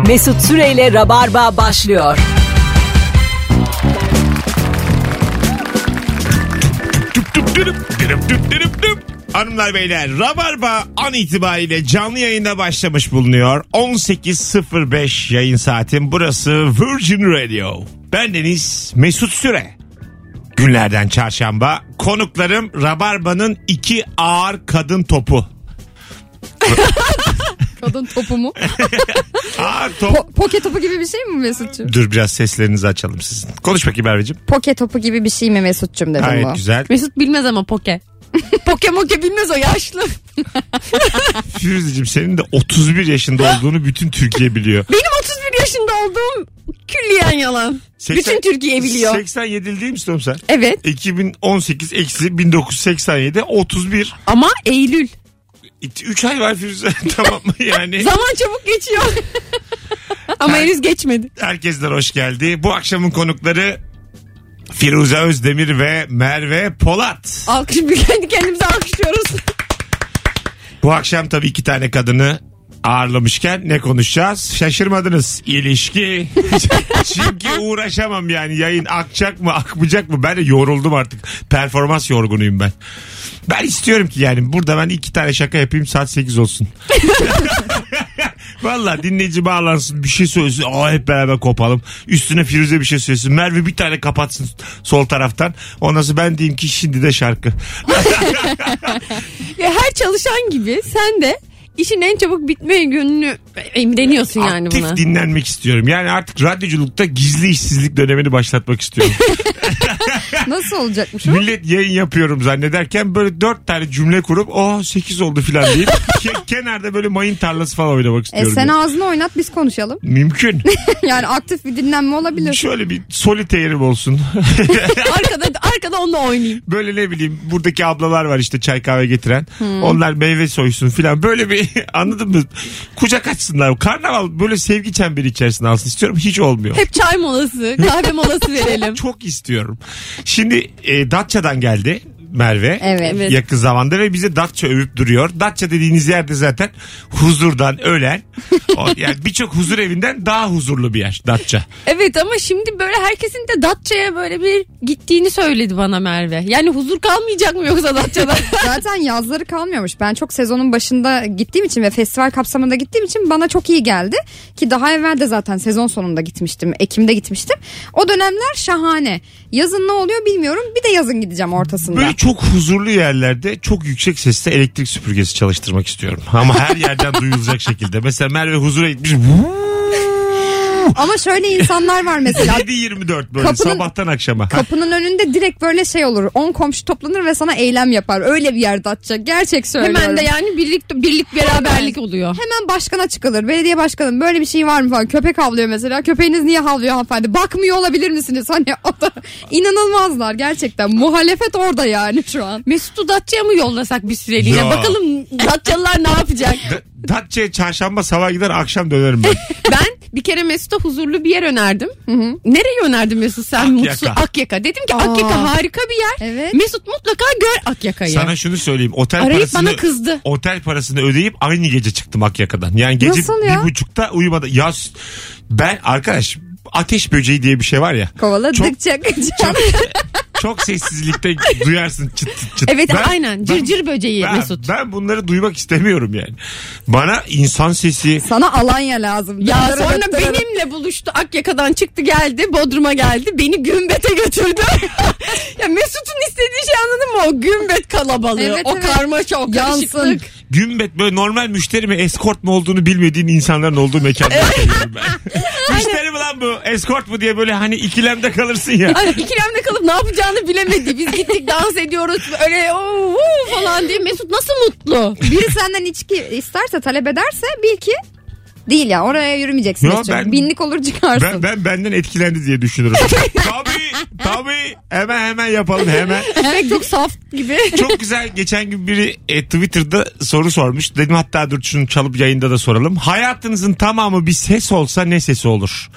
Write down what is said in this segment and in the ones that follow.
Mesut Süreyle Rabarba başlıyor. Tüp tüp dürüp, dürüp tüp dürüp tüp. Hanımlar beyler Rabarba an itibariyle canlı yayında başlamış bulunuyor. 18.05 yayın saatim. Burası Virgin Radio. Ben Deniz Mesut Süre. Günlerden çarşamba konuklarım Rabarba'nın iki ağır kadın topu. Kadın topu mu? Ağır top. Po- poke topu gibi bir şey mi Mesut'cum? Dur biraz seslerinizi açalım sizin. Konuş bakayım Merveciğim. Poke topu gibi bir şey mi Mesut'cum dedim Gayet bu. güzel. Mesut bilmez ama poke. poke moke bilmez o yaşlı. Firuzeciğim senin de 31 yaşında olduğunu bütün Türkiye biliyor. Benim 31 yaşında olduğum külliyen yalan. 80 Bütün Türkiye biliyor. 87 değil misin oğlum sen? Evet 2018 eksi 1987 31. ama Eylül. 3 ay var Firuze tamam mı yani? Zaman çabuk geçiyor. ama henüz geçmedi. Herkesler hoş geldi. Bu akşamın konukları Firuze Özdemir ve Merve Polat. Alkış kendi kendimize alkışlıyoruz. Bu akşam tabii iki tane kadını ağırlamışken ne konuşacağız? Şaşırmadınız. İlişki. Çünkü uğraşamam yani. Yayın akacak mı akmayacak mı? Ben de yoruldum artık. Performans yorgunuyum ben. Ben istiyorum ki yani burada ben iki tane şaka yapayım saat 8 olsun. Valla dinleyici bağlansın bir şey söylesin. Aa hep beraber kopalım. Üstüne Firuze bir şey söylesin. Merve bir tane kapatsın sol taraftan. Ondan sonra ben diyeyim ki şimdi de şarkı. Ya her çalışan gibi sen de işin en çabuk bitme yönünü emreniyorsun yani Aktif buna. dinlenmek istiyorum. Yani artık radyoculukta gizli işsizlik dönemini başlatmak istiyorum. Nasıl olacakmış o? Millet yayın yapıyorum zannederken böyle dört tane cümle kurup oh 8 oldu filan deyip ke- kenarda böyle mayın tarlası falan oynamak E istiyorum. sen yani. ağzını oynat biz konuşalım. Mümkün. yani aktif bir dinlenme olabilir. Şöyle bir solitaire'im olsun. arkada arkada onunla oynayayım. böyle ne bileyim buradaki ablalar var işte çay kahve getiren. Hmm. Onlar meyve soysun filan. Böyle bir anladın mı? Kucak açsınlar. Karnaval böyle sevgi çemberi içerisinde alsın istiyorum. Hiç olmuyor. Hep çay molası, kahve molası verelim. Çok istiyorum. Şimdi e, Datça'dan geldi Merve. Evet. Yakın zamanda ve bize Datça övüp duruyor. Datça dediğiniz yerde zaten huzurdan ölen. o- yani birçok huzur evinden daha huzurlu bir yer Datça. Evet ama şimdi böyle herkesin de Datça'ya böyle bir gittiğini söyledi bana Merve. Yani huzur kalmayacak mı yoksa Datça'da? Zaten yazları kalmıyormuş. Ben çok sezonun başında gittiğim için ve festival kapsamında gittiğim için bana çok iyi geldi. Ki daha evvel de zaten sezon sonunda gitmiştim. Ekim'de gitmiştim. O dönemler şahane. Yazın ne oluyor bilmiyorum. Bir de yazın gideceğim ortasında. Böyle çok huzurlu yerlerde çok yüksek sesle elektrik süpürgesi çalıştırmak istiyorum. Ama her yerden duyulacak şekilde. Mesela Merve huzura gitmiş. Ama şöyle insanlar var mesela. 7-24 böyle Kapının- sabahtan akşama. Kapının önünde direkt böyle şey olur. 10 komşu toplanır ve sana eylem yapar. Öyle bir yerde atacak. Gerçek söylüyorum. Hemen de yani birlik birlik beraberlik oluyor. Hemen başkana çıkılır. Belediye başkanım böyle bir şey var mı falan. Köpek havlıyor mesela. Köpeğiniz niye havlıyor hanımefendi? Bakmıyor olabilir misiniz? Hani o da inanılmazlar gerçekten. Muhalefet orada yani şu an. Mesut'u Datça'ya mı yollasak bir süreliğine? Ya. Bakalım Datçalılar ne yapacak? Da- Datça'ya çarşamba sabah gider akşam dönerim ben. Ben bir kere Mesut'a huzurlu bir yer önerdim. Nereye önerdin Mesut sen? Akyaka. Mutlu Akyaka. Dedim ki Aa. Akyaka harika bir yer. Evet. Mesut mutlaka gör Akyaka'yı. Sana şunu söyleyeyim. Otel Arayıp parasını, bana kızdı. Otel parasını ödeyip aynı gece çıktım Akyaka'dan. Yani gece Nasıl ya? bir buçukta uyumadı. Ya ben arkadaş ateş böceği diye bir şey var ya. Kovaladıkça kaçan. Çok sessizlikte duyarsın çıt çıt çıt. Evet Ben- aynen. Cırcır böceği ben, Mesut. ben bunları duymak istemiyorum yani. Bana insan sesi Sana Alanya lazım. Ya sonra dırırı. benimle buluştu. Akyaka'dan çıktı geldi. Bodrum'a geldi. Beni Gümbet'e götürdü. ya Mesut'un istediği şey anladın mı? O Gümbet kalabalığı. Evet, o evet. karmaşa, o Yansın. karışıklık. gümbet böyle normal müşteri mi eskort mu olduğunu bilmediğin insanların olduğu mekanlar seviyorum ben. mi lan bu eskort mu diye böyle hani ikilemde kalırsın ya. Hani ikilemde kalıp ne yapacağını bilemedi. Biz gittik dans ediyoruz öyle "Oo, huu" falan diye. Mesut nasıl mutlu? Biri senden içki isterse talep ederse bil ki değil ya oraya yürümeyeceksin. Yo, ben- Binlik olur çıkarsın. Ben, ben benden etkilendi diye düşünürüm. tabii tabii hemen hemen yapalım hemen. Pek çok saf gibi. Çok güzel geçen gün biri e, Twitter'da soru sormuş. Dedim hatta dur şunu çalıp yayında da soralım. Hayatınızın tamamı bir ses olsa ne sesi olur?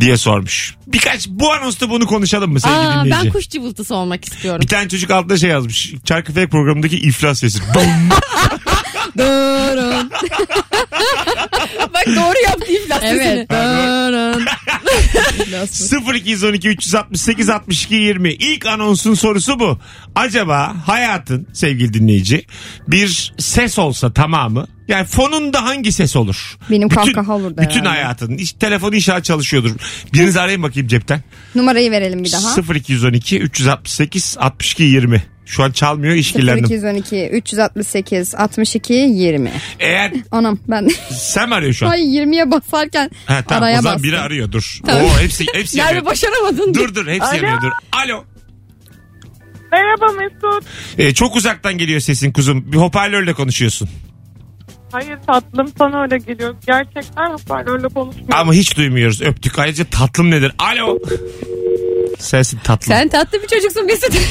Diye sormuş. Birkaç bu anonsta bunu konuşalım mı sevgili Aa, dinleyici? ben kuş cıvıltısı olmak istiyorum. Bir tane çocuk altında şey yazmış. Çarkıfelek programındaki iflas sesi. Durun. Bak doğru yaptı iflas sesini. Evet. Dırın. 0212 368 62 20 ilk anonsun sorusu bu. Acaba hayatın sevgili dinleyici bir ses olsa tamamı yani fonunda hangi ses olur? Benim kahkaha olurdu Bütün herhalde. hayatın. Hiç telefon inşallah çalışıyordur. Biriniz arayın bakayım cepten. Numarayı verelim bir daha. 0212 368 62 20. Şu an çalmıyor işkillendim. 0212 368 62 20. Eğer Anam ben sen mi arıyorsun şu an? ay 20'ye basarken Ha, tamam araya o zaman bastım. biri arıyor dur. Oo, hepsi hepsi Merve yanıyor. başaramadın. Dur dur hepsi Alo. yanıyor dur. Alo. Merhaba Mesut. Ee, çok uzaktan geliyor sesin kuzum. Bir hoparlörle konuşuyorsun. Hayır tatlım sana öyle geliyor. Gerçekten hoparlörle konuşmuyorum. Ama hiç duymuyoruz. Öptük. Ayrıca tatlım nedir? Alo. Sensin tatlım. Sen tatlı bir çocuksun Mesut.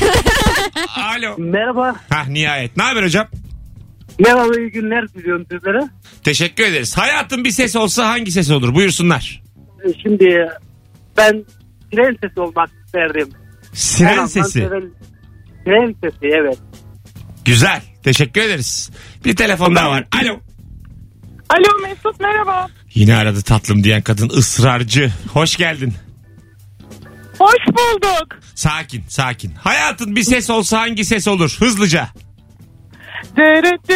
Alo. Merhaba. Hah nihayet. Ne haber hocam? Merhaba iyi günler diliyorum sizlere. Teşekkür ederiz. Hayatın bir ses olsa hangi ses olur? Buyursunlar. Ee, Şimdi ben tren sesi olmak isterdim. En Siren azından sesi. Tren sesi evet. Güzel. Teşekkür ederiz. Bir telefon daha var. Alo. Alo Mesut merhaba. Yine aradı tatlım diyen kadın ısrarcı. Hoş geldin. Hoş bulduk. Sakin sakin. Hayatın bir ses olsa hangi ses olur? Hızlıca. Dırıt.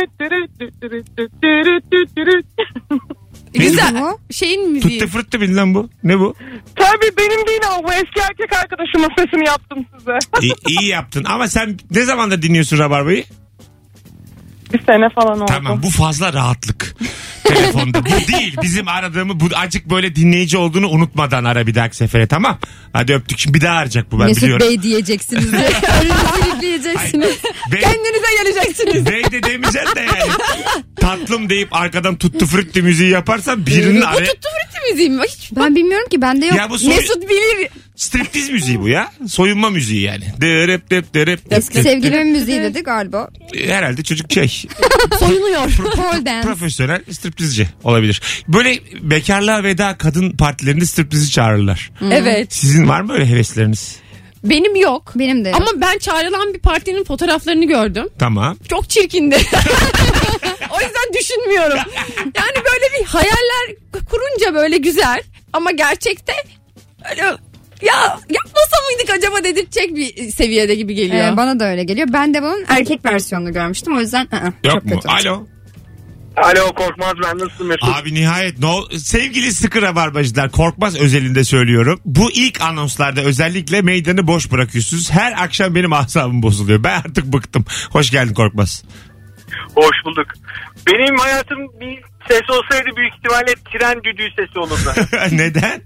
Güzel. bu? Şeyin müziği. Tutti fırttı bil lan bu. Ne bu? Tabii benim değil o. Bu eski erkek arkadaşımın sesini yaptım size. İyi, iyi yaptın ama sen ne zamandır dinliyorsun Rabarba'yı? Bir sene falan oldu. Tamam bu fazla rahatlık. Telefonda. Bu değil. Bizim aradığımı bu acık böyle dinleyici olduğunu unutmadan ara bir dahaki sefere tamam. Hadi öptük. Şimdi bir daha arayacak bu ben Mesut biliyorum. Bey diyeceksiniz diye. Önünüzü yükleyeceksiniz. Bey, Kendinize geleceksiniz. bey de demeyeceksin de yani. Tatlım deyip arkadan tuttu fritti müziği yaparsan birinin Bu araya... tuttu fritti müziği mi? Hiç Ben bilmiyorum ki bende yok. Ya bu soy... Mesut bilir. striptiz müziği bu ya. Soyunma müziği yani. Dırıp dırıp dırıp Eski dırıp sevgilimin müziği dedi galiba. dırıp. Herhalde çocuk şey. Soyunuyor. Pole dance. profesyonel striptizci olabilir. Böyle bekarlığa veda kadın partilerinde striptizi çağırırlar. evet. Sizin var mı öyle hevesleriniz? Benim yok. Benim de yok. Ama ben çağrılan bir partinin fotoğraflarını gördüm. Tamam. Çok çirkindi. o yüzden düşünmüyorum. Yani böyle bir hayaller kurunca böyle güzel ama gerçekte öyle ya yapmasa mıydık acaba dedirtecek bir seviyede gibi geliyor. Ee, bana da öyle geliyor. Ben de bunun erkek versiyonunu görmüştüm. O yüzden ı-ı, Yok çok mu? kötü. Alo. Alo Korkmaz ben nasılsın Mesut? Abi nihayet ne ol- sevgili sıkı rabarbacılar korkmaz özelinde söylüyorum. Bu ilk anonslarda özellikle meydanı boş bırakıyorsunuz. Her akşam benim asabım bozuluyor. Ben artık bıktım. Hoş geldin korkmaz. Hoş bulduk. Benim hayatım bir ses olsaydı büyük ihtimalle tren düdüğü sesi olurdu. Neden?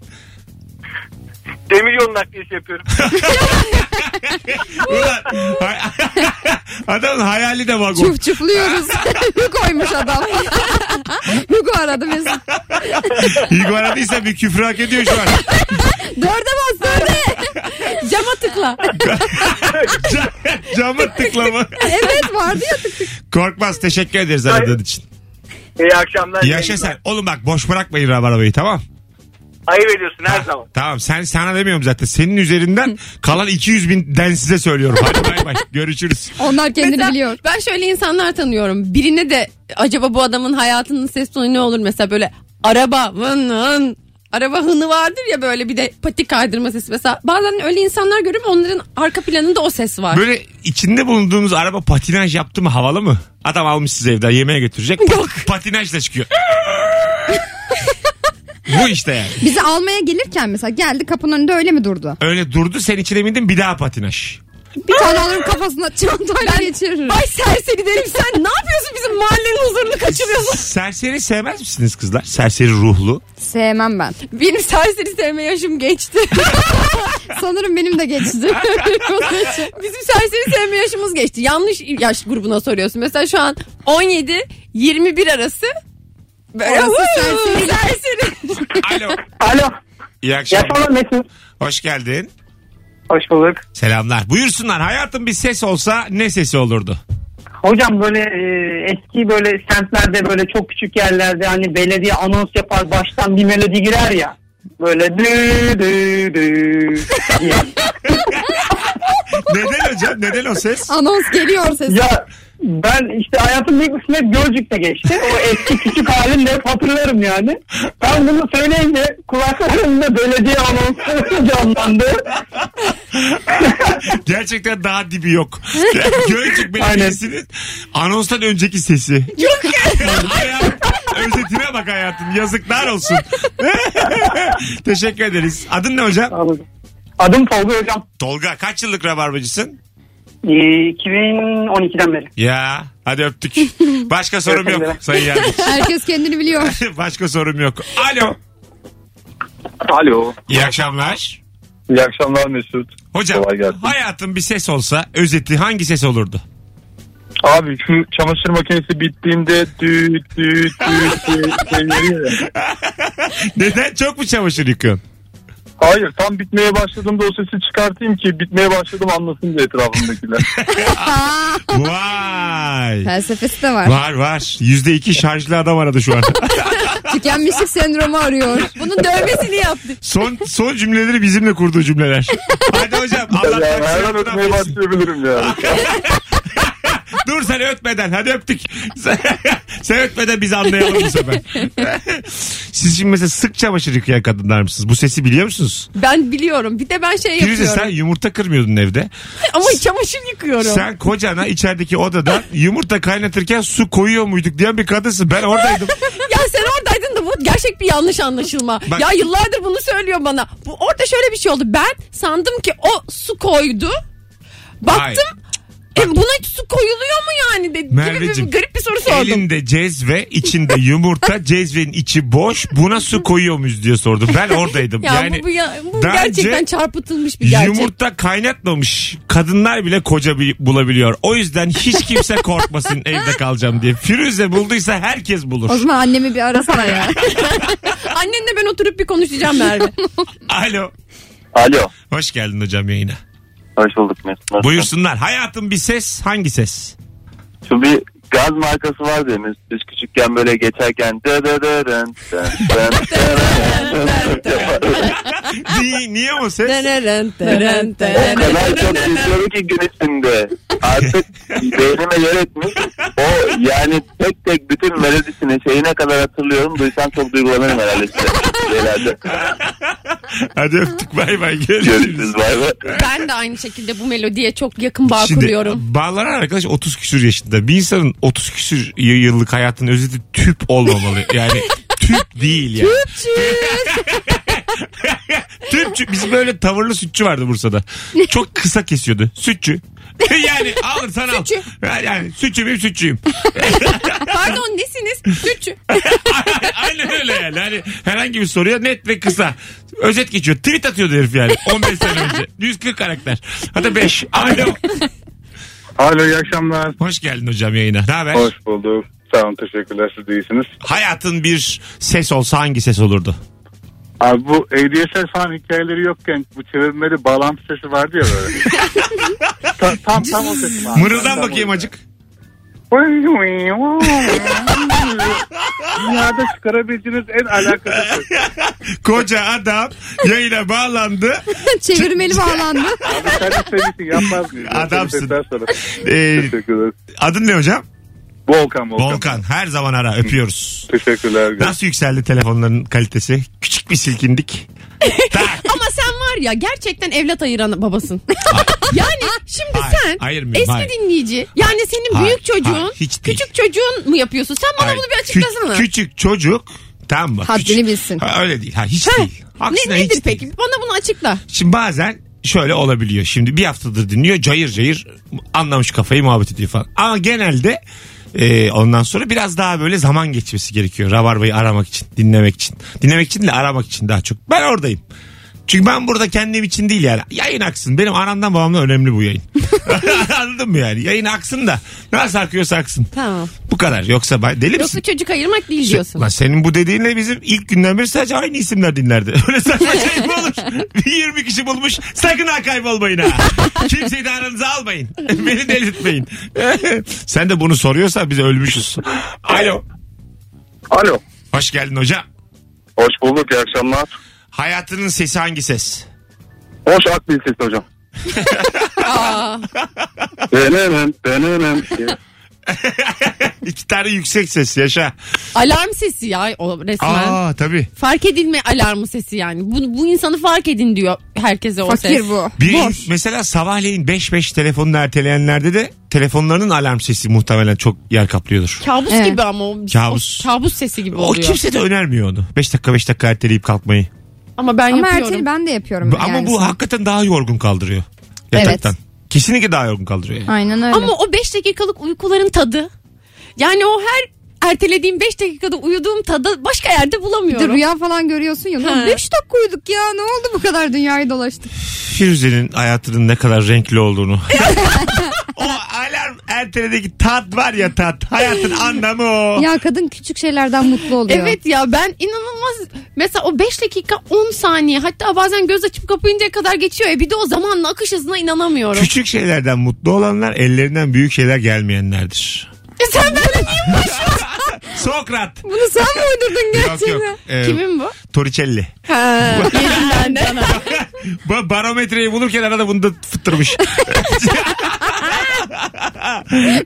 Demiryolu nakliyesi yapıyorum. Ulan, hay- Adamın hayali de vagon. Çuf çufluyoruz. Hugo'ymuş adam. Hugo aradı Mesut. İlk aradıysa bir küfür hak ediyor şu an. Dörde bas dörde. Cama tıkla. Camı tıklama. evet vardı ya tık tık. Korkmaz teşekkür ederiz aradığın için. İyi akşamlar. Yaşa sen. Oğlum bak boş bırakmayın rabarbayı tamam. Ayıp ediyorsun her zaman. Tamam sen sana demiyorum zaten. Senin üzerinden kalan 200 bin den size söylüyorum. Hadi bay bay. Görüşürüz. Onlar kendini Mesela biliyor. Ben şöyle insanlar tanıyorum. Birine de acaba bu adamın hayatının ses tonu ne olur? Mesela böyle araba vın vın. Araba hını vardır ya böyle bir de patik kaydırma sesi mesela. Bazen öyle insanlar görüyorum onların arka planında o ses var. Böyle içinde bulunduğunuz araba patinaj yaptı mı havalı mı? Adam almış sizi evden yemeğe götürecek. Yok. Patinajla çıkıyor. Bu işte yani. Bizi almaya gelirken mesela geldi kapının önünde öyle mi durdu? Öyle durdu sen içine bindin bir daha patinaj. Bir tane alırım kafasına çantayla geçiririm. Ay serseri derim sen ne yapıyorsun bizim mahallenin huzurunu kaçırıyorsun. Serseri sevmez misiniz kızlar? Serseri ruhlu. Sevmem ben. Benim serseri sevme yaşım geçti. Sanırım benim de geçti. Bizim serseri sevme yaşımız geçti. Yanlış yaş grubuna soruyorsun. Mesela şu an 17-21 arası böyle Orası "Huu, serseri." serseri. Alo. Alo. İyi akşamlar. Yaşamlar Mesut. Hoş geldin. Hoş bulduk. Selamlar. Buyursunlar. Hayatın bir ses olsa ne sesi olurdu? Hocam böyle e, eski böyle semtlerde böyle çok küçük yerlerde hani belediye anons yapar baştan bir melodi girer ya. Böyle dü dü dü diye. Neden hocam? Neden o ses? Anons geliyor ses. Ya ben işte hayatım büyük bir kısmı hep Gölcük'te geçti. O eski küçük halimle hatırlarım yani. Ben bunu söyleyince kulaklarımda belediye anonsu canlandı. Gerçekten daha dibi yok. Gölcük Belediyesi'nin anonstan önceki sesi. Yok Özetine bak hayatım. Yazıklar olsun. Teşekkür ederiz. Adın ne hocam? Adım Tolga Hocam. Tolga kaç yıllık rabarbacısın? Ee, 2012'den beri. Ya hadi öptük. Başka sorum yok sayın yargıç. Herkes kendini biliyor. Başka sorum yok. Alo. Alo. İyi akşamlar. İyi akşamlar Mesut. Hocam Kolay gelsin. hayatın bir ses olsa özeti hangi ses olurdu? Abi şu çamaşır makinesi bittiğinde düt düt düt diye şey veriyor ya. Neden çok mu çamaşır yıkıyorsun? Hayır tam bitmeye başladığımda o sesi çıkartayım ki bitmeye başladım anlasın diye etrafımdakiler. Vay. Felsefesi de var. Var var. Yüzde iki şarjlı adam aradı şu an. Tükenmişlik sendromu arıyor. Bunun dövmesini yaptı. son son cümleleri bizimle kurduğu cümleler. Hadi hocam Allah yani her an ötmeye başlayabilirim yani. Dur sen ötmeden hadi öptük. Sen, sen ötmeden biz anlayalım bu sefer. Siz şimdi mesela sık çamaşır yıkayan kadınlar mısınız? Bu sesi biliyor musunuz? Ben biliyorum. Bir de ben şey Firuze yapıyorum. sen yumurta kırmıyordun evde. Ama çamaşır yıkıyorum. Sen kocana içerideki odadan yumurta kaynatırken su koyuyor muyduk diyen bir kadınsın. Ben oradaydım. Ya sen oradaydın da bu gerçek bir yanlış anlaşılma. Bak- Ya yıllardır bunu söylüyor bana. Bu orada şöyle bir şey oldu. Ben sandım ki o su koydu. Baktım e, buna su koyuluyor mu yani de, gibi bir, Merveciğim, garip bir soru sordum. Elinde cezve, içinde yumurta, cezvenin içi boş. Buna su koyuyor muyuz diye sordum. Ben oradaydım. Ya yani bu, bu, ya, bu daha gerçekten önce çarpıtılmış bir gerçek. Yumurta kaynatmamış kadınlar bile koca bi- bulabiliyor. O yüzden hiç kimse korkmasın evde kalacağım diye. Firuze bulduysa herkes bulur. O zaman annemi bir arasana ya. Annenle ben oturup bir konuşacağım Merve. Alo. Alo. Hoş geldin hocam yayına. Hoş bulduk Mesut. Nasılsın? Buyursunlar. Hayatın bir ses. Hangi ses? Şu bir gaz markası vardı ya Mesut. Biz küçükken böyle geçerken dö dön, dön, dön, dön, dön. niye, niye o ses? O kadar çok izliyorum ki gün içinde. Artık beynime yer etmiş. O yani tek tek bütün melodisini şeyine kadar hatırlıyorum. Duysam çok duygulanırım herhalde size. Şeylerde. Hadi öptük bay bay. Görüşürüz. Bay bay. Ben de aynı şekilde bu melodiye çok yakın bağ Şimdi kuruyorum. bağlanan arkadaş 30 küsür yaşında. Bir insanın 30 küsür yıllık hayatının özeti tüp olmamalı. Yani tüp değil yani. Tüpçü. Bizim böyle tavırlı sütçü vardı Bursa'da. Çok kısa kesiyordu. Sütçü. yani alırsan al. Sütçü. Yani sütçü sütçüyüm. Pardon nesiniz? Sütçü. Aynen öyle yani. Hani herhangi bir soruya net ve kısa. Özet geçiyor. Tweet atıyordu herif yani. 15 sene önce. 140 karakter. Hadi 5. Alo. Alo iyi akşamlar. Hoş geldin hocam yayına. Ne haber? Hoş bulduk. Sağ olun teşekkürler siz de iyisiniz. Hayatın bir ses olsa hangi ses olurdu? Abi bu ADSL falan hikayeleri yokken bu çevirmeli bağlantı sesi vardı ya böyle. Ta- tam tam o ses. abi. Mırıldan Tam bakayım o. acık. Dünyada çıkarabileceğiniz en alakasız ses. Koca adam yayına bağlandı. Çevirmeli bağlandı. Abi sen de söylesin yapmaz mıyız? Adamsın. Sonra. Ee, Teşekkür ederiz. adın ne hocam? Volkan Volkan. Volkan. Her zaman ara öpüyoruz. Teşekkürler. Nasıl yükseldi telefonların kalitesi? Küçük bir silkindik. Tak. Var ya gerçekten evlat ayıran babasın. yani şimdi Hayır, sen hayır mıyım? eski Hayır. dinleyici yani senin Hayır, büyük çocuğun hayır, hiç değil. küçük çocuğun mu yapıyorsun? Sen bana Hayır, bunu bir kü- açıklasana. küçük çocuk Tamam mı? Haddini Küçük- bilsin. Ha, öyle değil. Ha, hiç Heh, değil. Aksine ne, hiç nedir değil. peki? Bana bunu açıkla. Şimdi bazen şöyle olabiliyor. Şimdi bir haftadır dinliyor cayır cayır anlamış kafayı muhabbet ediyor falan. Ama genelde e, ondan sonra biraz daha böyle zaman geçmesi gerekiyor. Rabarba'yı aramak için, dinlemek için. Dinlemek için de aramak için daha çok. Ben oradayım. Çünkü ben burada kendim için değil yani. Yayın aksın. Benim anamdan babamdan önemli bu yayın. Anladın mı yani? Yayın aksın da nasıl akıyorsa aksın. Tamam. Bu kadar. Yoksa ben deli misin? Yoksa çocuk ayırmak değil diyorsun. Lan senin bu dediğinle bizim ilk günden beri sadece aynı isimler dinlerdi. Öyle saçma şey mi olur? 20 kişi bulmuş. Sakın ha kaybolmayın ha. Kimseyi de aranıza almayın. Beni delirtmeyin. Sen de bunu soruyorsan biz ölmüşüz. Alo. Alo. Hoş geldin hocam. Hoş bulduk iyi akşamlar. Hayatının sesi hangi ses? Hoş Akbil sesi hocam. Aa, Dönemem, dönemem. İki tane yüksek ses yaşa. alarm sesi ya o resmen. Aa tabii. Fark edilme alarmı sesi yani. Bu, bu insanı fark edin diyor herkese o ses. Fakir bu. Bir Boş. mesela sabahleyin 5-5 telefonunu erteleyenlerde de telefonlarının alarm sesi muhtemelen çok yer kaplıyordur. Kabus Evet. gibi ama o, Kabus. o kabus sesi gibi O oluyor. kimse de önermiyor onu. 5 dakika 5 dakika erteleyip kalkmayı. Ama ben Ama yapıyorum. erteli ben de yapıyorum. Ama yani bu hakikaten daha yorgun kaldırıyor. Evet. Yataktan. Kesinlikle daha yorgun kaldırıyor yani. Aynen öyle. Ama o 5 dakikalık uykuların tadı. Yani o her ertelediğim 5 dakikada uyuduğum tadı başka yerde bir de bulamıyorum. rüya falan görüyorsun ya. Ha. 5 dakika uyuduk ya ne oldu bu kadar dünyayı dolaştık. Firuze'nin hayatının ne kadar renkli olduğunu. erteledeki tat var ya tat. Hayatın anlamı o. Ya kadın küçük şeylerden mutlu oluyor. Evet ya ben inanılmaz mesela o 5 dakika 10 saniye hatta bazen göz açıp kapayıncaya kadar geçiyor ya bir de o zamanla akış hızına inanamıyorum. Küçük şeylerden mutlu olanlar ellerinden büyük şeyler gelmeyenlerdir. E sen böyle niye Sokrat. Bunu sen mi uydurdun yok gerçekten? yok. Ee, Kimin bu? Torricelli. Ha, yerinden Bu barometreyi bulurken arada bunu da fıttırmış.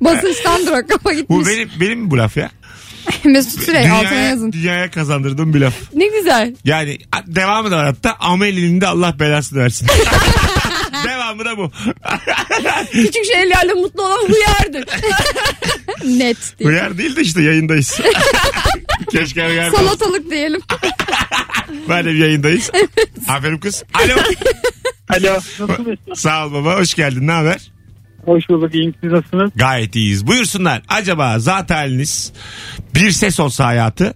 Basınçtandır o kafa bu gitmiş. benim benim mi bu laf ya? Mesut Süre altına Dünyaya, yazın. dünyaya kazandırdığım bir laf. Ne güzel. Yani devamı da var hatta Amelie'nin de Allah belasını versin. devamı da bu. Küçük şeylerle mutlu olan huyardır. Net diye. Uyar değil de işte yayındayız. Keşke da olsa. Salatalık diyelim. Madem yayındayız. Aferin kız. Alo. Alo. Nasılsınız? Sağ ol baba hoş geldin ne haber? Hoş bulduk. İyiyim. Siz nasılsınız? Gayet iyiyiz. Buyursunlar. Acaba zat haliniz bir ses olsa hayatı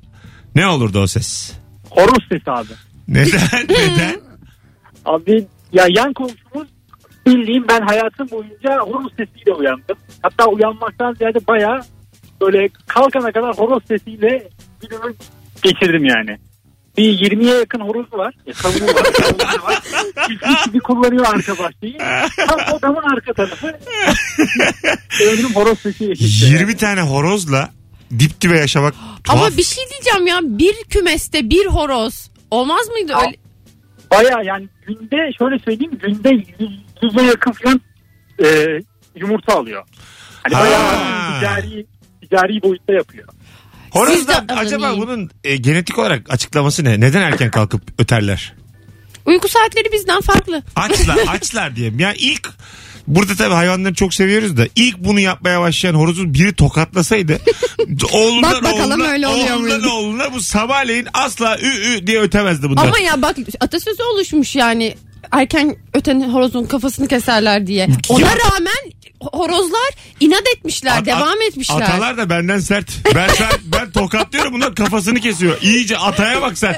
ne olurdu o ses? Horoz sesi abi. Neden? Neden? Abi ya yan komşumuz bildiğim ben hayatım boyunca horoz sesiyle uyandım. Hatta uyanmaktan ziyade baya böyle kalkana kadar horoz sesiyle günümü geçirdim yani. Bir 20'ye yakın horoz var. E, tavuğu var. tavuğu var. Çiftlik gibi kullanıyor arka bahçeyi. Tam odamın arka tarafı. Ömrüm horoz sesi geçti. 20 tane horozla dip dibe yaşamak tuhaf. Ama bir şey diyeceğim ya bir kümeste bir horoz olmaz mıydı öyle? Baya yani günde şöyle söyleyeyim günde yüz, yüze yakın falan e, yumurta alıyor. Hani Ha. bayağı ticari, ticari boyutta yapıyor. Siz de acaba alın bunun e, genetik olarak açıklaması ne? Neden erken kalkıp öterler? Uyku saatleri bizden farklı. Açlar, açlar diye. Yani ilk Burada tabii hayvanları çok seviyoruz da ilk bunu yapmaya başlayan horozu biri tokatlasaydı oğlundan Bak bakalım oğluna, öyle oluyor oğlundan muydu? oğluna bu sabahleyin asla ü ü diye ötemezdi bunlar. Ama ya bak atasözü oluşmuş yani erken öten horozun kafasını keserler diye. Ona rağmen horozlar inat etmişler, At- devam etmişler. Atalar da benden sert. Ben ben, ben tokatlıyorum bunlar kafasını kesiyor. İyice ataya bak sen.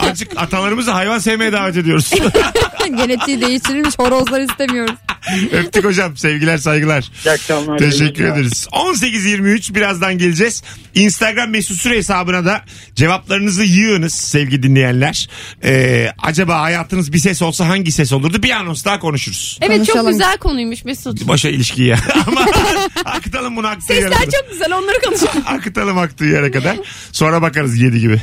Azıcık atalarımızı hayvan sevmeye davet ediyoruz. Genetiği değiştirilmiş horozlar istemiyoruz. Öptük hocam. Sevgiler saygılar. İyi akşamlar. Teşekkür ederiz. 18.23 birazdan geleceğiz. Instagram mesut süre hesabına da cevaplarınızı yığınız sevgili dinleyenler. Ee, acaba hayatınız bir ses olsa hangi ses olurdu? Bir anons daha konuşuruz. Evet çok Konuşalım. güzel konuymuş Mesut. Boşa ilişki ya. Ama akıtalım bunu aktığı yere Sesler kadar. çok güzel onları konuşalım. Akıtalım aktığı yere kadar. Sonra bakarız yedi gibi.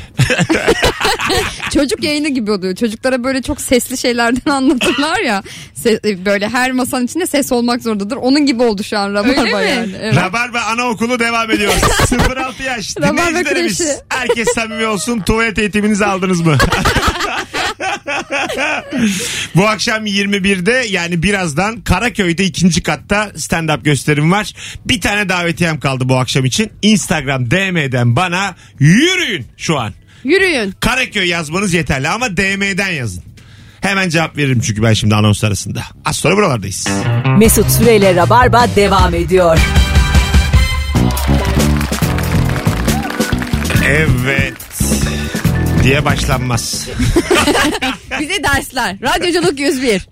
Çocuk yayını gibi oluyor. Çocuklara böyle çok sesli şeylerden anlatırlar ya. Se- böyle her masanın içinde ses olmak zorundadır. Onun gibi oldu şu an Rabarba Öyle mi? yani. Evet. Rabarba Anaokulu devam ediyor. 06 yaş. Rabarba Dinleyicilerimiz. kreşi. Herkes samimi olsun. Tuvalet eğitiminizi aldınız mı? Bu akşam 21'de yani birazdan Karaköy'de ikinci katta stand-up gösterim var. Bir tane davetiyem kaldı bu akşam için. Instagram DM'den bana yürüyün şu an. Yürüyün. Karaköy yazmanız yeterli ama DM'den yazın. Hemen cevap veririm çünkü ben şimdi anons arasında. Az sonra buralardayız. Mesut Süreyle Rabarba devam ediyor. Evet diye başlanmaz. Bize dersler. Radyoculuk 101.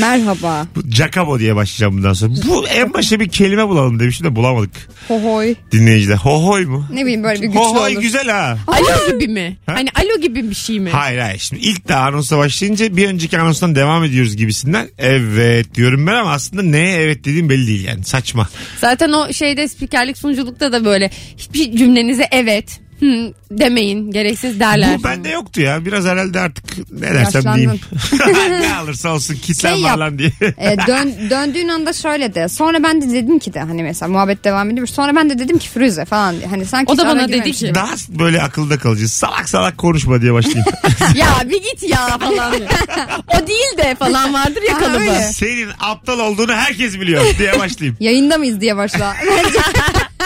Merhaba. Bu Jacobo diye başlayacağım bundan sonra. Bu en başta bir kelime bulalım demiştim de bulamadık. Hohoy. Dinleyiciler. Hohoy mu? Ne bileyim böyle bir güçlü Hohoy olur. güzel ha. Alo gibi mi? Ha? Hani alo gibi bir şey mi? Hayır hayır. Şimdi ilk de anonsa başlayınca bir önceki anonstan devam ediyoruz gibisinden. Evet diyorum ben ama aslında neye evet dediğim belli değil yani. Saçma. Zaten o şeyde spikerlik sunuculukta da böyle hiçbir cümlenize evet, Hı, demeyin gereksiz derler. Bu bende yoktu ya. Biraz herhalde artık ne dersem Yaşlandın. diyeyim. ne alırsa olsun kitlen Şey var lan diye. E, dön, döndüğün anda şöyle de. Sonra ben de dedim ki de hani mesela muhabbet devam ediyor. Sonra ben de dedim ki Firuze falan diye. Hani sanki O da bana dedi ki-. Daha böyle akılda kalıcı. Salak salak konuşma diye başlayayım. ya bir git ya falan. o değil de falan vardır ya kalıbı. Senin aptal olduğunu herkes biliyor diye başlayayım. Yayında mıyız diye başla.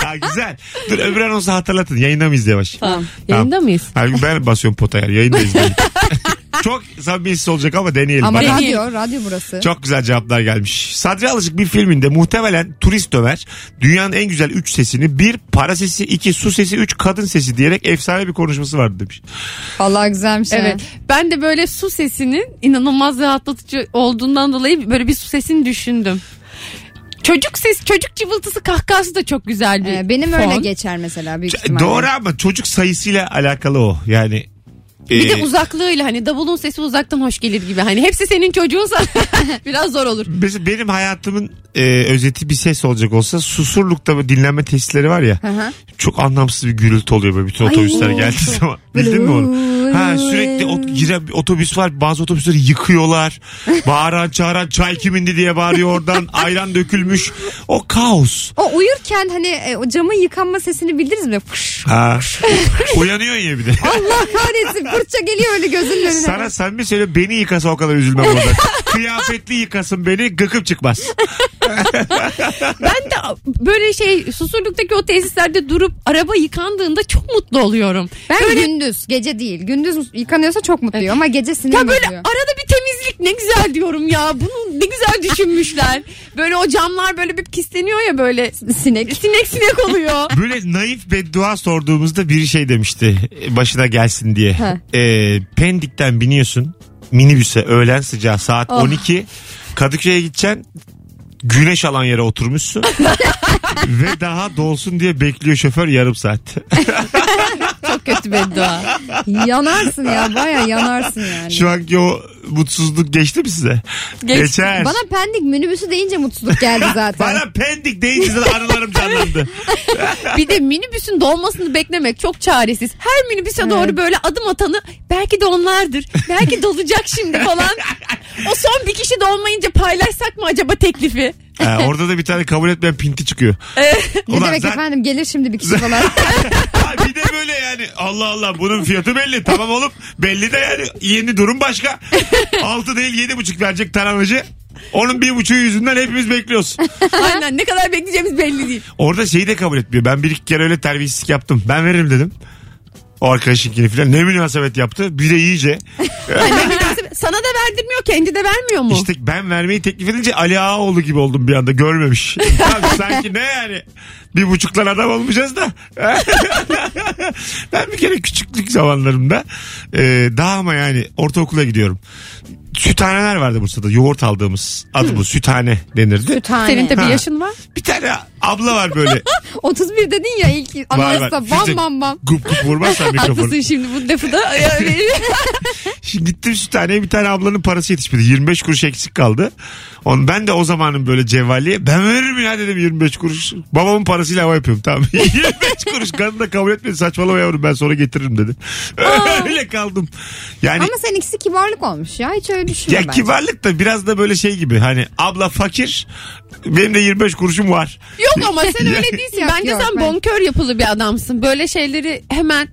Ha, güzel. Dur öbür anonsu hatırlatın. Yayında mıyız başlayayım. Tamam. Yayında mıyız? Gün ben basıyorum potaya. Yayındayız. Çok samimiyetsiz olacak ama deneyelim. Ama Bakalım. radyo, radyo burası. Çok güzel cevaplar gelmiş. Sadri Alışık bir filminde muhtemelen turist Ömer dünyanın en güzel 3 sesini bir para sesi, iki su sesi, üç kadın sesi diyerek efsane bir konuşması vardı demiş. Vallahi güzelmiş. Evet. Evet. Ben de böyle su sesinin inanılmaz rahatlatıcı olduğundan dolayı böyle bir su sesini düşündüm. Çocuk ses, çocuk cıvıltısı kahkahası da çok güzel bir Ee, benim fon. öyle geçer mesela büyük ihtimalle. Doğru ama çocuk sayısıyla alakalı o. Yani Bir de e, uzaklığıyla hani davulun sesi uzaktan hoş gelir gibi. Hani hepsi senin çocuğunsa biraz zor olur. Mesela benim hayatımın e, özeti bir ses olacak olsa Susurluk'ta dinlenme tesisleri var ya. Hı. Çok anlamsız bir gürültü oluyor böyle bütün Ay, otobüsler geldiği zaman. Bildin mi onu? Ha, sürekli ot- giren bir otobüs var. Bazı otobüsleri yıkıyorlar. Bağıran çağıran çay kimindi diye bağırıyor oradan. Ayran dökülmüş. O kaos. O uyurken hani e, o camın yıkanma sesini bildiniz mi? Fış. Ha. Uyanıyor ya bir de. Allah kahretsin fırça geliyor öyle gözünün önüne. Sana sen bir söyle beni yıkasa o kadar üzülmem orada. Kıyafetli yıkasın beni gıkıp çıkmaz. Ben de böyle şey susurluktaki o tesislerde durup araba yıkandığında çok mutlu oluyorum. Ben Böyle- gündüz gece değil. Gündüz yıkanıyorsa çok mutluyum ama gece sinirim Ya böyle bozuyor. arada bir temizlik ne güzel diyorum ya. Bunu ne güzel düşünmüşler. Böyle o camlar böyle bir pisleniyor ya böyle. Sinek. Sinek sinek oluyor. Böyle naif beddua sorduğumuzda bir şey demişti başına gelsin diye. Ee, Pendik'ten biniyorsun minibüse öğlen sıcağı saat 12 Kadıköy'e gideceksin güneş alan yere oturmuşsun ve daha dolsun diye bekliyor şoför yarım saat. Çok kötü beddua. Yanarsın ya baya yanarsın yani. Şu anki o mutsuzluk geçti mi size? Geçti. Geçer. Bana pendik minibüsü deyince mutsuzluk geldi zaten. Bana pendik deyince zaten anılarım canlandı. Bir de minibüsün dolmasını beklemek çok çaresiz. Her minibüse doğru böyle adım atanı belki de onlardır. Belki dolacak şimdi falan. O son bir kişi dolmayınca paylaşsak mı acaba teklifi? Ha, orada da bir tane kabul etmeyen pinti çıkıyor. ne Ulan demek zaten- efendim gelir şimdi bir kişi falan. Ha, bir de böyle yani Allah Allah bunun fiyatı belli tamam oğlum belli de yani yeni durum başka. 6 değil yedi buçuk verecek taramacı. Onun bir buçuğu yüzünden hepimiz bekliyoruz. Aynen ne kadar bekleyeceğimiz belli değil. Orada şeyi de kabul etmiyor. Ben bir iki kere öyle terbiyesizlik yaptım. Ben veririm dedim. O arkadaşınkini falan ne münasebet yaptı. Bir de iyice. Sana da verdirmiyor kendi de vermiyor mu? İşte ben vermeyi teklif edince Ali Ağaoğlu gibi oldum bir anda görmemiş. Tabii sanki ne yani bir buçuklar adam olmayacağız da. ben bir kere küçüklük zamanlarımda e, daha ama yani ortaokula gidiyorum. Süthaneler vardı Bursa'da yoğurt aldığımız adı bu süthane denirdi. Süthane. Senin de bir Ha. yaşın var. Bir tane abla var böyle 31 dedin ya ilk Var, var. anonsta bam Füze- bam bam. gup gup vurmazsan mikrofonu. Haklısın şimdi bu lafı da. Yani, Şimdi gittim süthaneye bir tane ablanın parası yetişmedi. 25 kuruş eksik kaldı. On, ben de o zamanın böyle cevvalliye ben veririm ya dedim 25 kuruş. Babamın parasıyla hava yapıyorum tamam. 25 kuruş kadın da kabul etmedi saçmalama yavrum ben sonra getiririm dedi. Öyle kaldım. Yani Ama seninkisi kibarlık olmuş ya hiç öyle düşünme ya bence. kibarlık da biraz da böyle şey gibi hani abla fakir benim de 25 kuruşum var. Yok ama sen öyle değilsin. Yok, Bence yok, sen ben- bonkör yapılı bir adamsın. Böyle şeyleri hemen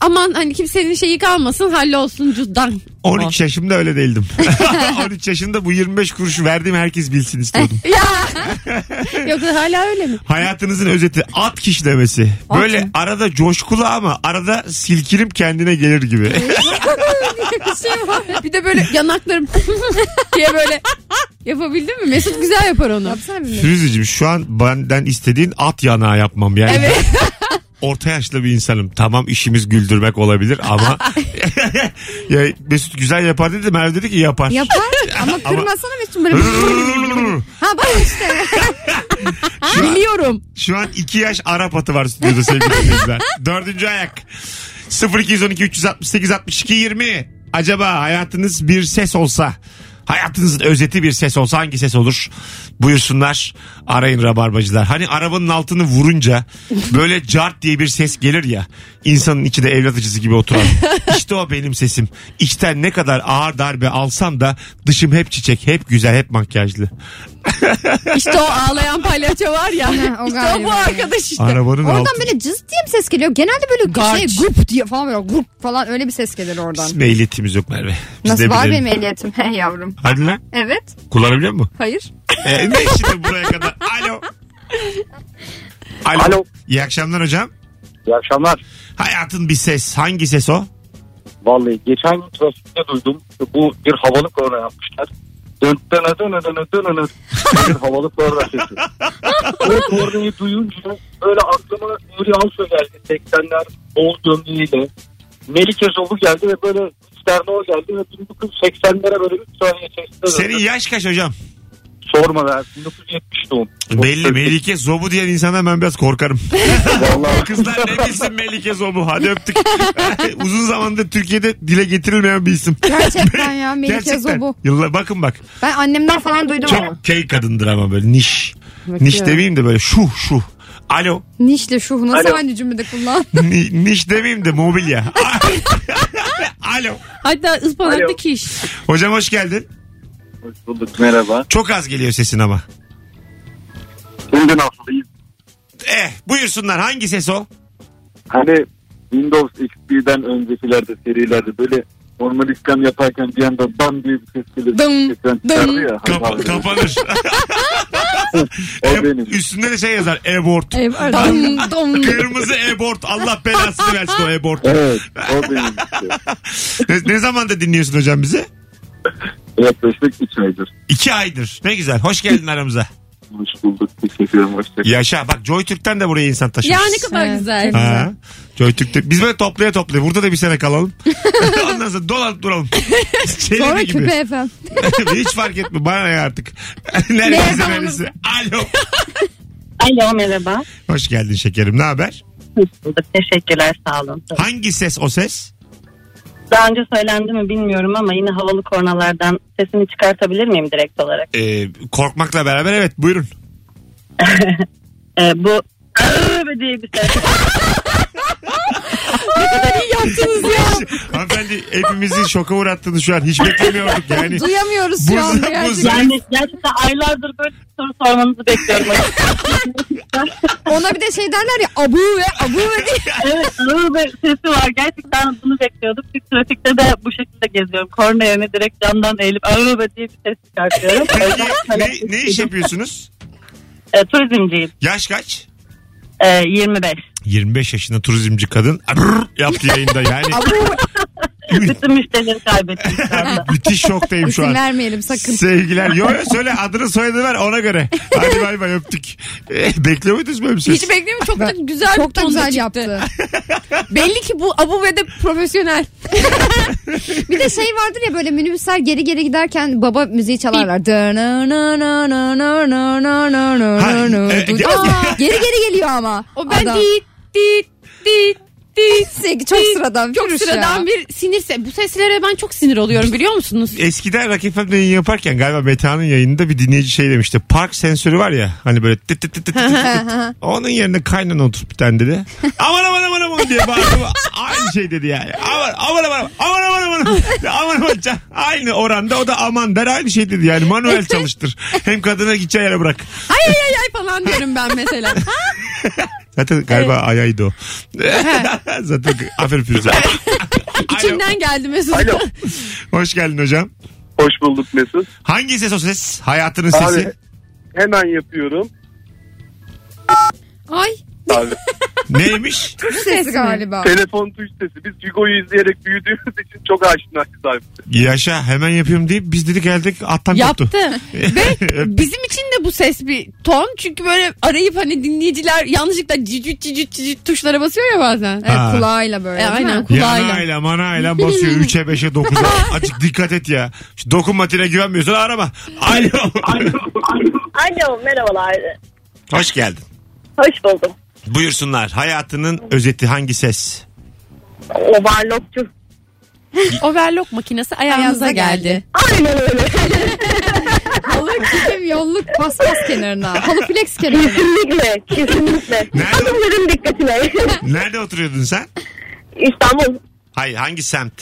aman hani kimsenin şeyi kalmasın hallolsun cüzdan. 13 yaşımda öyle değildim. 13 yaşında bu 25 kuruşu verdiğim herkes bilsin istiyordum. Yoksa hala öyle mi? Hayatınızın özeti at kişlemesi. Böyle mı? arada coşkulu ama arada silkinip kendine gelir gibi. Bir de böyle yanaklarım diye böyle yapabildin mi? Mesut güzel yapar onu. Yapsana bir Firuzeciğim şu an benden istediğin at yanağı yapmam. Yani Evet. Orta yaşlı bir insanım. Tamam işimiz güldürmek olabilir ama ya Mesut güzel yapar dedi. Merve dedi ki yapar. Yapar ama kırmasana Mesut böyle. ha bak işte. Şu an, Biliyorum. şu an iki yaş Arap atı var stüdyoda sevgili dinleyiciler. Dördüncü ayak. 0212 368 62 20. Acaba hayatınız bir ses olsa Hayatınızın özeti bir ses olsa hangi ses olur? Buyursunlar arayın rabarbacılar. Hani arabanın altını vurunca böyle cart diye bir ses gelir ya. insanın içinde evlat acısı gibi oturan. İşte o benim sesim. İçten ne kadar ağır darbe alsam da dışım hep çiçek, hep güzel, hep makyajlı. İşte o ağlayan palyaço var ya. o işte o galiba. bu arkadaş işte. Arabanın Oradan altı. böyle cız diye bir ses geliyor. Genelde böyle Garç. şey grup diye falan böyle grup falan öyle bir ses gelir oradan. Bizim ehliyetimiz yok Merve. Biz Nasıl de var bilelim. benim ehliyetim? He yavrum. Hadi lan. Evet. Kullanabiliyor musun? Hayır. E, ne şimdi buraya kadar? Alo. Alo. Alo. İyi akşamlar hocam. İyi akşamlar. Hayatın bir ses. Hangi ses o? Vallahi geçen gün trafikte duydum. Bu bir havalı korna yapmışlar. Dön dön dön dön dön dön havalı korna sesi. O kornayı duyunca böyle aklıma Nuri Alço geldi. 80'ler bol gömleğiyle. Melike Zobu geldi ve böyle Sterno geldi ve 1980'lere böyle 3 saniye içerisinde Senin yaş kaç hocam? Sorma be 1970 doğum. Belli Melike Zobu diyen insandan ben biraz korkarım. Vallahi Kızlar ne bilsin Melike Zobu hadi öptük. Uzun zamandır Türkiye'de dile getirilmeyen bir isim. Gerçekten ya Melike Gerçekten. Zobu. Yıllar, bakın bak. Ben annemden falan duydum ama. Çok key kadındır ama böyle niş. Bakıyorum. Niş demeyeyim de böyle şu şu. Alo. Nişle şu nasıl Alo. aynı cümlede kullan. Ni- niş demeyeyim de mobilya. Alo. Hatta ıspanaklı Alo. kiş. Hocam hoş geldin. Hoş bulduk merhaba. Çok az geliyor sesin ama. Şimdi nasılsınız? Eh buyursunlar hangi ses o? Hani Windows XP'den öncekilerde serilerde böyle normal işlem yaparken bir anda bam diye bir ses gelir. Dım, dım. ya. Kapa- Hani kapanır. o E- benim. üstünde de şey yazar abort. Dom, dom. Kırmızı abort. Allah belasını versin o abort. Evet o benim işte. ne, ne zamanda dinliyorsun hocam bizi? Yaklaşık 3 aydır. İki aydır. Ne güzel. Hoş geldin aramıza. Hoş bulduk. Teşekkür ederim. Hoşçakalın. Yaşa. Bak Joy Türk'ten de buraya insan taşımış. Ya ne kadar Evet. güzel. Ha. Joy Türk'te. Biz böyle toplaya toplaya. Burada da bir sene kalalım. Ondan sonra dolanıp duralım. Çelebi Sonra gibi. küpe efendim. Hiç fark etme. Bana ne artık. Neredeyse Ne neresi. Alo. Alo merhaba. Hoş geldin şekerim. Ne haber? Hoş bulduk. Teşekkürler sağ olun. Hangi ses o ses? Daha önce söylendi mi bilmiyorum ama yine havalı kornalardan sesini çıkartabilir miyim direkt olarak? Ee, korkmakla beraber evet buyurun. Ee, bu diye bir ses. İyi yaptınız ya. Hanımefendi hepimizi şoka uğrattınız şu an. Hiç beklemiyorduk yani. Duyamıyoruz Bu- şu bu- gerçekten. Yani gerçekten aylardır böyle soru sormanızı bekliyorum. Ona bir de şey derler ya abu ve abu ve diye. evet ağır bir sesi var. Gerçekten bunu bekliyorduk. Bir trafikte de bu şekilde geziyorum. Korna yerine direkt camdan eğilip ağır be diye bir ses çıkartıyorum. Yüzden ne, ne iş yapıyorsunuz? E, turizmciyim. Yaş kaç? E, 25. 25 yaşında turizmci kadın Abrr yaptı yayında yani. Bütün müşterileri kaybettim şu anda. Müthiş şoktayım şu İsim an. vermeyelim sakın. Sevgiler. Yo yo söyle adını soyadını ver ona göre. Hadi bay bay öptük. E, bekliyor muydunuz böyle bir ses? Hiç beklemiyorum. Çok da güzel Çok bir da güzel yaptı. Belli ki bu Abu ve de profesyonel. Bir de şey vardır ya böyle minibüsler geri geri giderken baba müziği çalarlar. E? Geri geri geliyor ama. O ben Adam. dit dit dit Sevgi çok sıradan. Çok ya. sıradan bir sinir. se- Bu seslere ben çok sinir oluyorum biliyor musunuz? Eskiden Rock FM'de yayın yaparken galiba Meta'nın yayınında bir dinleyici şey demişti. Park sensörü var ya hani böyle tıt tıt tıt tıt tıt tıt. Onun yerine kaynana oturup bir tane dedi. Aman aman aman aman diye bağırdı. Aynı şey dedi yani. Aman aman aman aman aman aman aman aman Aynı oranda o da aman der aynı şey dedi yani. Manuel çalıştır. Hem kadına gideceği yere bırak. Ay ay ay falan diyorum ben mesela. Zaten galiba ayaydı o. Zaten aferin Firuze. İçimden geldi Mesut. Alo. Hoş geldin hocam. Hoş bulduk Mesut. Hangi ses o ses? Hayatının sesi. Abi hemen yapıyorum. Ay Abi Neymiş? Ses galiba. telefon tuş sesi. Biz Hugo'yu izleyerek büyüdüğümüz için çok aşinayız abi. Yaşa hemen yapıyorum deyip biz dedik geldik attan koptu. yaptı. Ve bizim için de bu ses bir ton. Çünkü böyle arayıp hani dinleyiciler yanlışlıkla cicit cicit cicit tuşlara basıyor ya bazen. Evet, Ha. kulağıyla böyle. E, değil aynen mi? kulağıyla. Yanayla manayla basıyor 3'e 5'e 9'a. Açık dikkat et ya. Şu dokunmatiğine güvenmiyorsan arama. Alo. Alo merhabalar. Hoş geldin. Hoş buldum. Buyursunlar. Hayatının özeti hangi ses? Overlockçu. Overlock makinesi ayağınıza Ayağınıza geldi. geldi. Aynen öyle. Halı kilim yolluk paspas kenarına. Halı flex kenarına. kesinlikle. Kesinlikle. Nerede? Hanımların dikkatine. Nerede oturuyordun sen? İstanbul. Hayır hangi semt?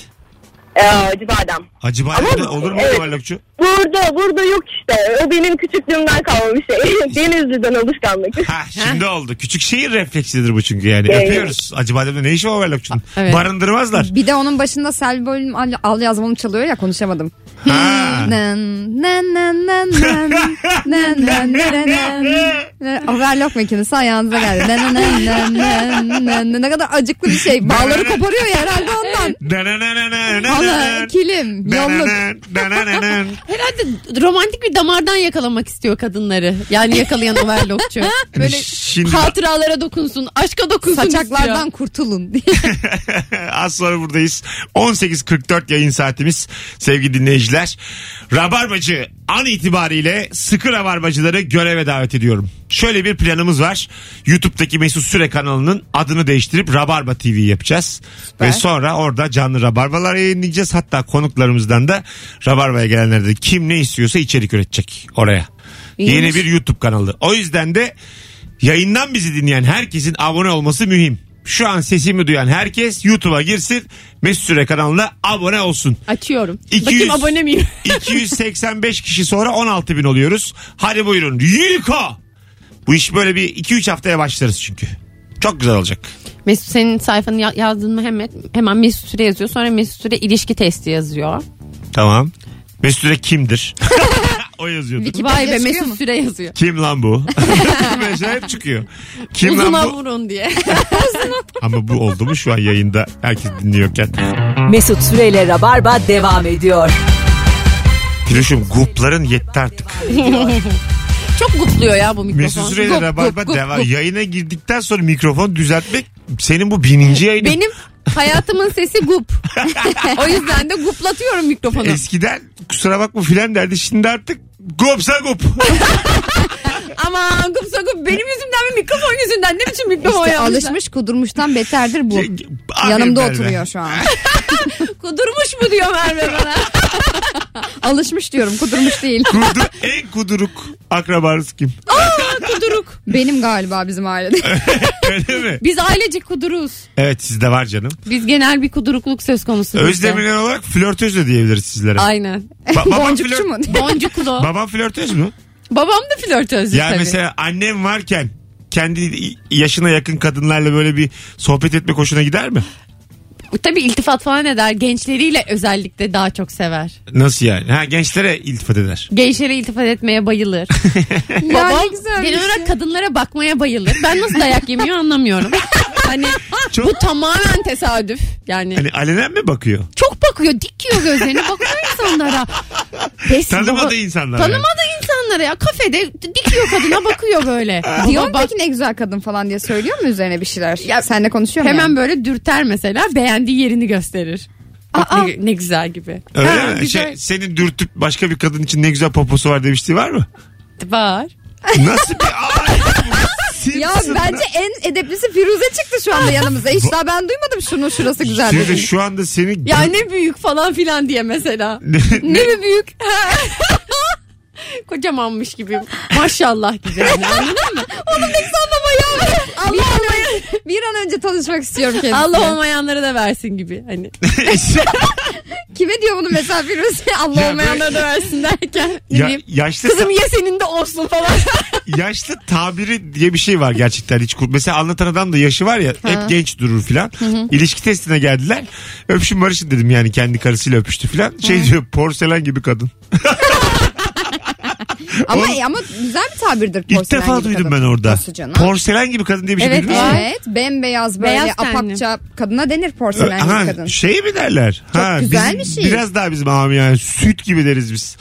Ee, Acıbadem. Acıbadem'de Ama- olur mu evet. overlockçu? Burada, burada yok işte. O benim küçüklüğümden kalma bir şey. Denizli'den alışkanlık. Ha, şimdi oldu. Küçük şehir refleksidir bu çünkü yani. Evet. Öpüyoruz. Acı ne işi var Verlokçu'nun? Evet. Barındırmazlar. Bir de onun başında Selvi Bölüm al, al yazmalım çalıyor ya konuşamadım. Overlock makinesi ayağınıza geldi. ne kadar acıklı bir şey. Bağları koparıyor ya herhalde ondan. Valla kilim, yolluk. Herhalde romantik bir damardan yakalamak istiyor kadınları. Yani yakalayan overlockçu. Böyle Şimdi- hatıralara dokunsun, aşka dokunsun Saçaklardan istiyor. kurtulun diye. Az sonra buradayız. 18.44 yayın saatimiz sevgili dinleyiciler. Rabarbacı an itibariyle sıkı rabarbacıları göreve davet ediyorum. Şöyle bir planımız var. YouTube'daki Mesut Süre kanalının adını değiştirip Rabarba TV yapacağız. Ve sonra orada canlı rabarbalar yayınlayacağız. Hatta konuklarımızdan da Rabarba'ya gelenler de kim ne istiyorsa içerik üretecek oraya. Yeni bir YouTube kanalı. O yüzden de yayından bizi dinleyen herkesin abone olması mühim. Şu an sesimi duyan herkes YouTube'a girsin. Mesut Süre kanalına abone olsun. Açıyorum. 200 Bakayım abone miyim? 285 kişi sonra 16 bin oluyoruz. Hadi buyurun. Yiko. Bu iş böyle bir 2-3 haftaya başlarız çünkü. Çok güzel olacak. Mesut senin sayfanı ya- yazdın mı hemen, hemen Mesut Süre yazıyor. Sonra Mesut Süre ilişki testi yazıyor. Tamam. Mesut Süre kimdir? o yazıyordu. Vay be çıkıyor Mesut mu? Süre yazıyor. Kim lan bu? Mesela hep çıkıyor. Kim Uzuna lan bu? vurun diye. Ama bu oldu mu şu an yayında herkes dinliyorken. Mesut Süreyle Rabarba devam ediyor. Firuş'um gupların yetti artık. Çok gupluyor ya bu mikrofon. Mesut Süreyle Gup, Rabarba gup, gup, devam. gup. Yayına girdikten sonra mikrofon düzeltmek senin bu bininci yayının. Benim hayatımın sesi gup. o yüzden de guplatıyorum mikrofonu. Eskiden kusura bakma filan derdi. Şimdi artık Gup sa gup. Aman gupsa gup benim yüzümden mi mikrofon yüzünden ne biçim mikrofon İşte yapmışlar? alışmış kudurmuştan beterdir bu. Yanımda Merve. oturuyor şu an. Kudurmuş mu diyor Merve bana. Alışmış diyorum kudurmuş değil. Kudu, en kuduruk akrabanız kim? Kuduruk. Benim galiba bizim ailede. Öyle mi? Biz ailecek kuduruz. Evet sizde var canım. Biz genel bir kudurukluk söz konusu. Özdemirler olarak flörtöz de diyebiliriz sizlere. Aynen. Ba- babam, Boncukçu flört- mu? Boncuklu. babam flörtöz mü? Babam da flörtözdü Ya tabii. mesela annem varken kendi yaşına yakın kadınlarla böyle bir sohbet etmek hoşuna gider mi? Tabii iltifat falan eder. Gençleriyle özellikle daha çok sever. Nasıl yani? Ha gençlere iltifat eder. Gençlere iltifat etmeye bayılır. ya Babam ne güzel. genel olarak kadınlara bakmaya bayılır. Ben nasıl dayak yemiyor anlamıyorum. Hani Çok- bu tamamen tesadüf. Yani Hani alenen mi bakıyor? çok bakıyor, dikiyor gözlerini, bakıyor insanlara. Pes, Tanımadığı baba- insanlar. yani. Tanımadığı insanlara ya kafede dikiyor kadına bakıyor böyle. Diyor mu bak- peki ne güzel kadın falan diye söylüyor mu üzerine bir şeyler? Ya- Seninle konuşuyor mu? Hemen yani? böyle dürter mesela beğendiği yerini gösterir. Bak Aa. ne, ne güzel gibi. Öyle Ha, mi? güzel. Şey, senin dürtüp başka bir kadın için ne güzel poposu var demiştiği var mı? Var. Nasıl bir Ya bence en edeplisi Firuze çıktı şu anda yanımıza. Hiç daha ben duymadım şunun şurası güzel Firuze, dedi. şu anda seni Ya ne büyük falan filan diye mesela. ne, Ne mi büyük? Kocamanmış gibi. Maşallah gibi. Yani, anladın mı? Onu ne sanmama ya. bir, an önce, bir an önce tanışmak istiyorum kendisiyle. Allah olmayanlara da versin gibi. Hani Kime diyor bunu mesela Firuze? Allah Ya olmayanlara da versin derken ya, yaşlı Kızım ya senin de olsun falan. Yaşlı tabiri diye bir şey var gerçekten hiç mesela anlatan adam da yaşı var ya hep genç durur filan. İlişki testine geldiler. Öpüşün barışın dedim yani kendi karısıyla öpüştü filan. Şey diyor porselen gibi kadın Ama, Oğlum- ama güzel bir tabirdir ilk porselen defa gibi duydum kadın. ben orada Nasıl canım? porselen gibi kadın diye bir şey Evet, duydunuz mu? Evet bembeyaz böyle Beyaz tenli. apakça kadına denir porselen gibi kadın. şey mi derler? Çok ha, güzel bizim- bir şey. Biraz daha bizim abi yani süt gibi deriz biz.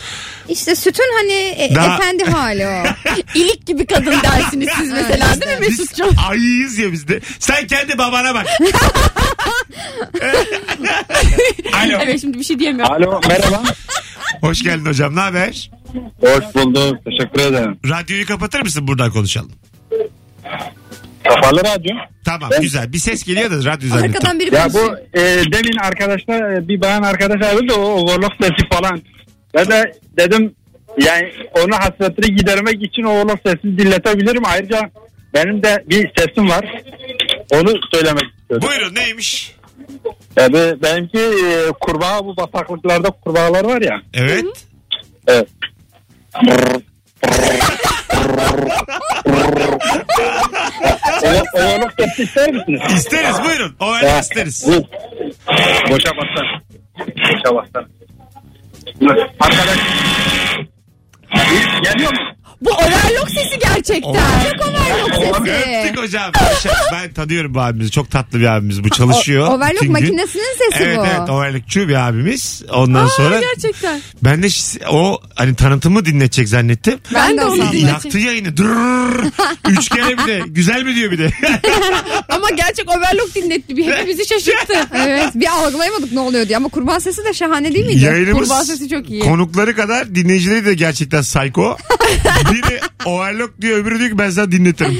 İşte sütün hani e, Daha- efendi hali o. İlik gibi kadın dersiniz siz mesela değil mi Biz Mesut'cum? ayıyız ya biz de. Sen kendi babana bak. Alo. Evet şimdi bir şey diyemiyorum. Alo merhaba. Hoş geldin hocam. Ne haber? Hoş bulduk. Teşekkür ederim. Radyoyu kapatır mısın? Buradan konuşalım. Kapalı radyo. Tamam güzel. Bir ses geliyor da radyo zannettim. Arkadan biri Ya bu e, demin arkadaşlar e, bir bayan arkadaş aradı da o overlock sesi falan. Ben de dedim yani onun hasretini gidermek için o overlock sesini dinletebilirim. Ayrıca benim de bir sesim var. Onu söylemek istiyorum. Buyurun neymiş? Yani benimki e, kurbağa bu bataklıklarda kurbağalar var ya. Evet. Evet. O- Overlock sesi ister misiniz? İsteriz buyurun. O öyle isteriz. Bu. Boşa bassana. Boşa bassana. Arkadaş. Geliyor mu? Bu overlock sesi gerçekten. Çok Sesi. Öptük hocam. Ben tanıyorum bu abimizi. Çok tatlı bir abimiz. Bu çalışıyor. O- overlock bütün gün. makinesinin sesi evet, bu. Evet overlockçu bir abimiz. Ondan sonra Gerçekten. ben de şi- o hani tanıtımı dinletecek zannettim. Ben de onu dinledim. Yaktı yayını. Dırrrr. Üç kere bir de. Güzel mi diyor bir de. Ama gerçek overlock dinletti. Bir hepimizi şaşırttı. Evet bir algılayamadık ne oluyor diye ama kurban sesi de şahane değil miydi? Yayınımız Kurbağa sesi çok iyi. konukları kadar dinleyicileri de gerçekten psycho. Biri overlock diyor öbürü diyor ki ben sana dinletirim.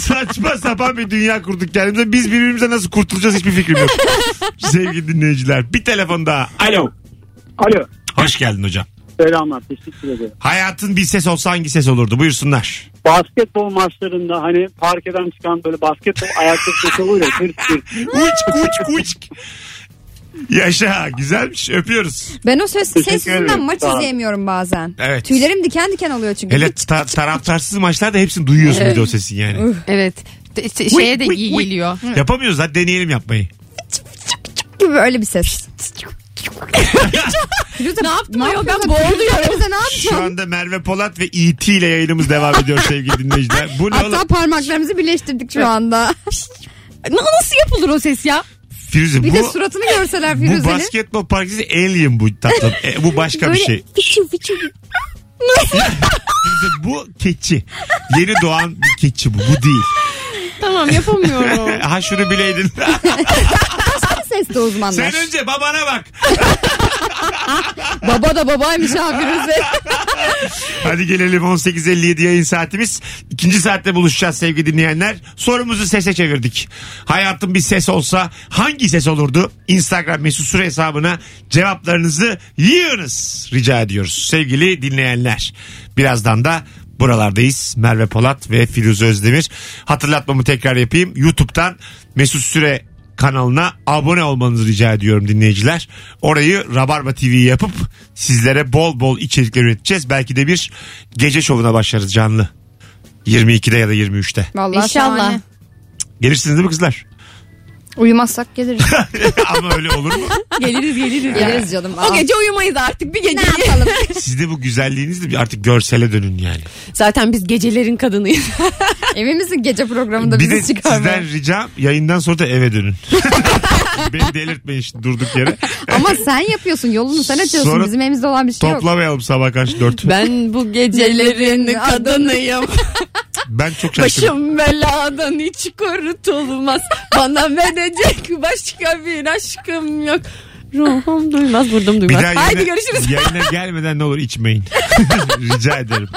Saçma sapan bir dünya kurduk kendimize. Biz birbirimize nasıl kurtulacağız hiçbir fikrim yok. Sevgili dinleyiciler. Bir telefon daha. Alo. Alo. Hoş geldin hocam. Selamlar. Teşekkür ederim. Hayatın bir ses olsa hangi ses olurdu? Buyursunlar. Basketbol maçlarında hani parkeden çıkan böyle basketbol ayakkabı sesi olur ya. Tır tır. Uç uç uç. Yaşa güzelmiş öpüyoruz. Ben o ses, Teşekkür ses yüzünden ederim. maç Sağ ol. izleyemiyorum bazen. Evet. Tüylerim diken diken oluyor çünkü. Hele Hiç- ta- taraftarsız maçlarda hepsini duyuyorsun bir de o sesin yani. Evet. Şeye de Uy, iyi uy, uy. geliyor. Yapamıyoruz hadi deneyelim yapmayı. gibi öyle bir ses. Firuze, Ne yaptım ayol? Ben yapıyorsun? boğuluyorum. Firuze ne Şu anda Merve Polat ve E.T. ile yayınımız devam ediyor sevgili dinleyiciler. Bu ne oğlum? Hatta parmaklarımızı birleştirdik şu anda. Na- Nasıl yapılır o ses ya? Firuze Bir bu, de suratını görseler bu Firuze'nin. basketbol partisi alien bu tatlım. E, bu başka bir Böyle şey. fiçu fiçu. Firuze bu keçi. Yeni doğan bir keçi bu. Bu değil. Tamam yapamıyorum. ha şunu bileydin. Sesli uzmanlar. Sen önce babana bak. Baba da babaymış ha Firuze. Hadi gelelim 18.57 yayın saatimiz. İkinci saatte buluşacağız sevgili dinleyenler. Sorumuzu sese çevirdik. Hayatın bir ses olsa hangi ses olurdu? Instagram mesut süre hesabına cevaplarınızı yığınız rica ediyoruz sevgili dinleyenler. Birazdan da buralardayız. Merve Polat ve Firuze Özdemir. Hatırlatmamı tekrar yapayım. YouTube'dan Mesut Süre kanalına abone olmanızı rica ediyorum dinleyiciler. Orayı Rabarba TV yapıp sizlere bol bol içerikler üreteceğiz. Belki de bir gece şovuna başlarız canlı. 22'de ya da 23'te. Vallahi İnşallah. şahane. Gelirsiniz değil mi kızlar? Uyumazsak geliriz. Ama öyle olur mu? geliriz geliriz. geliriz canım. O Aa. gece uyumayız artık bir gece. Ne yapalım? Sizde bu güzelliğinizle bir artık görsele dönün yani. Zaten biz gecelerin kadınıyız. Emin misin gece programında bir de bizi çıkarmaya? sizden ricam yayından sonra da eve dönün. Beni delirtmeyin şimdi durduk yere. Ama sen yapıyorsun yolunu sen açıyorsun. Sonra Bizim elimizde olan bir şey yok. Toplamayalım sabah karşı dört. ben bu gecelerin kadınıyım. Ben çok şaşkınım. Başım beladan hiç kurtulmaz. Bana verecek başka bir aşkım yok. Ruhum duymaz, Bir duymaz. daha Haydi görüşürüz. yayına gelmeden ne olur içmeyin. Rica ederim.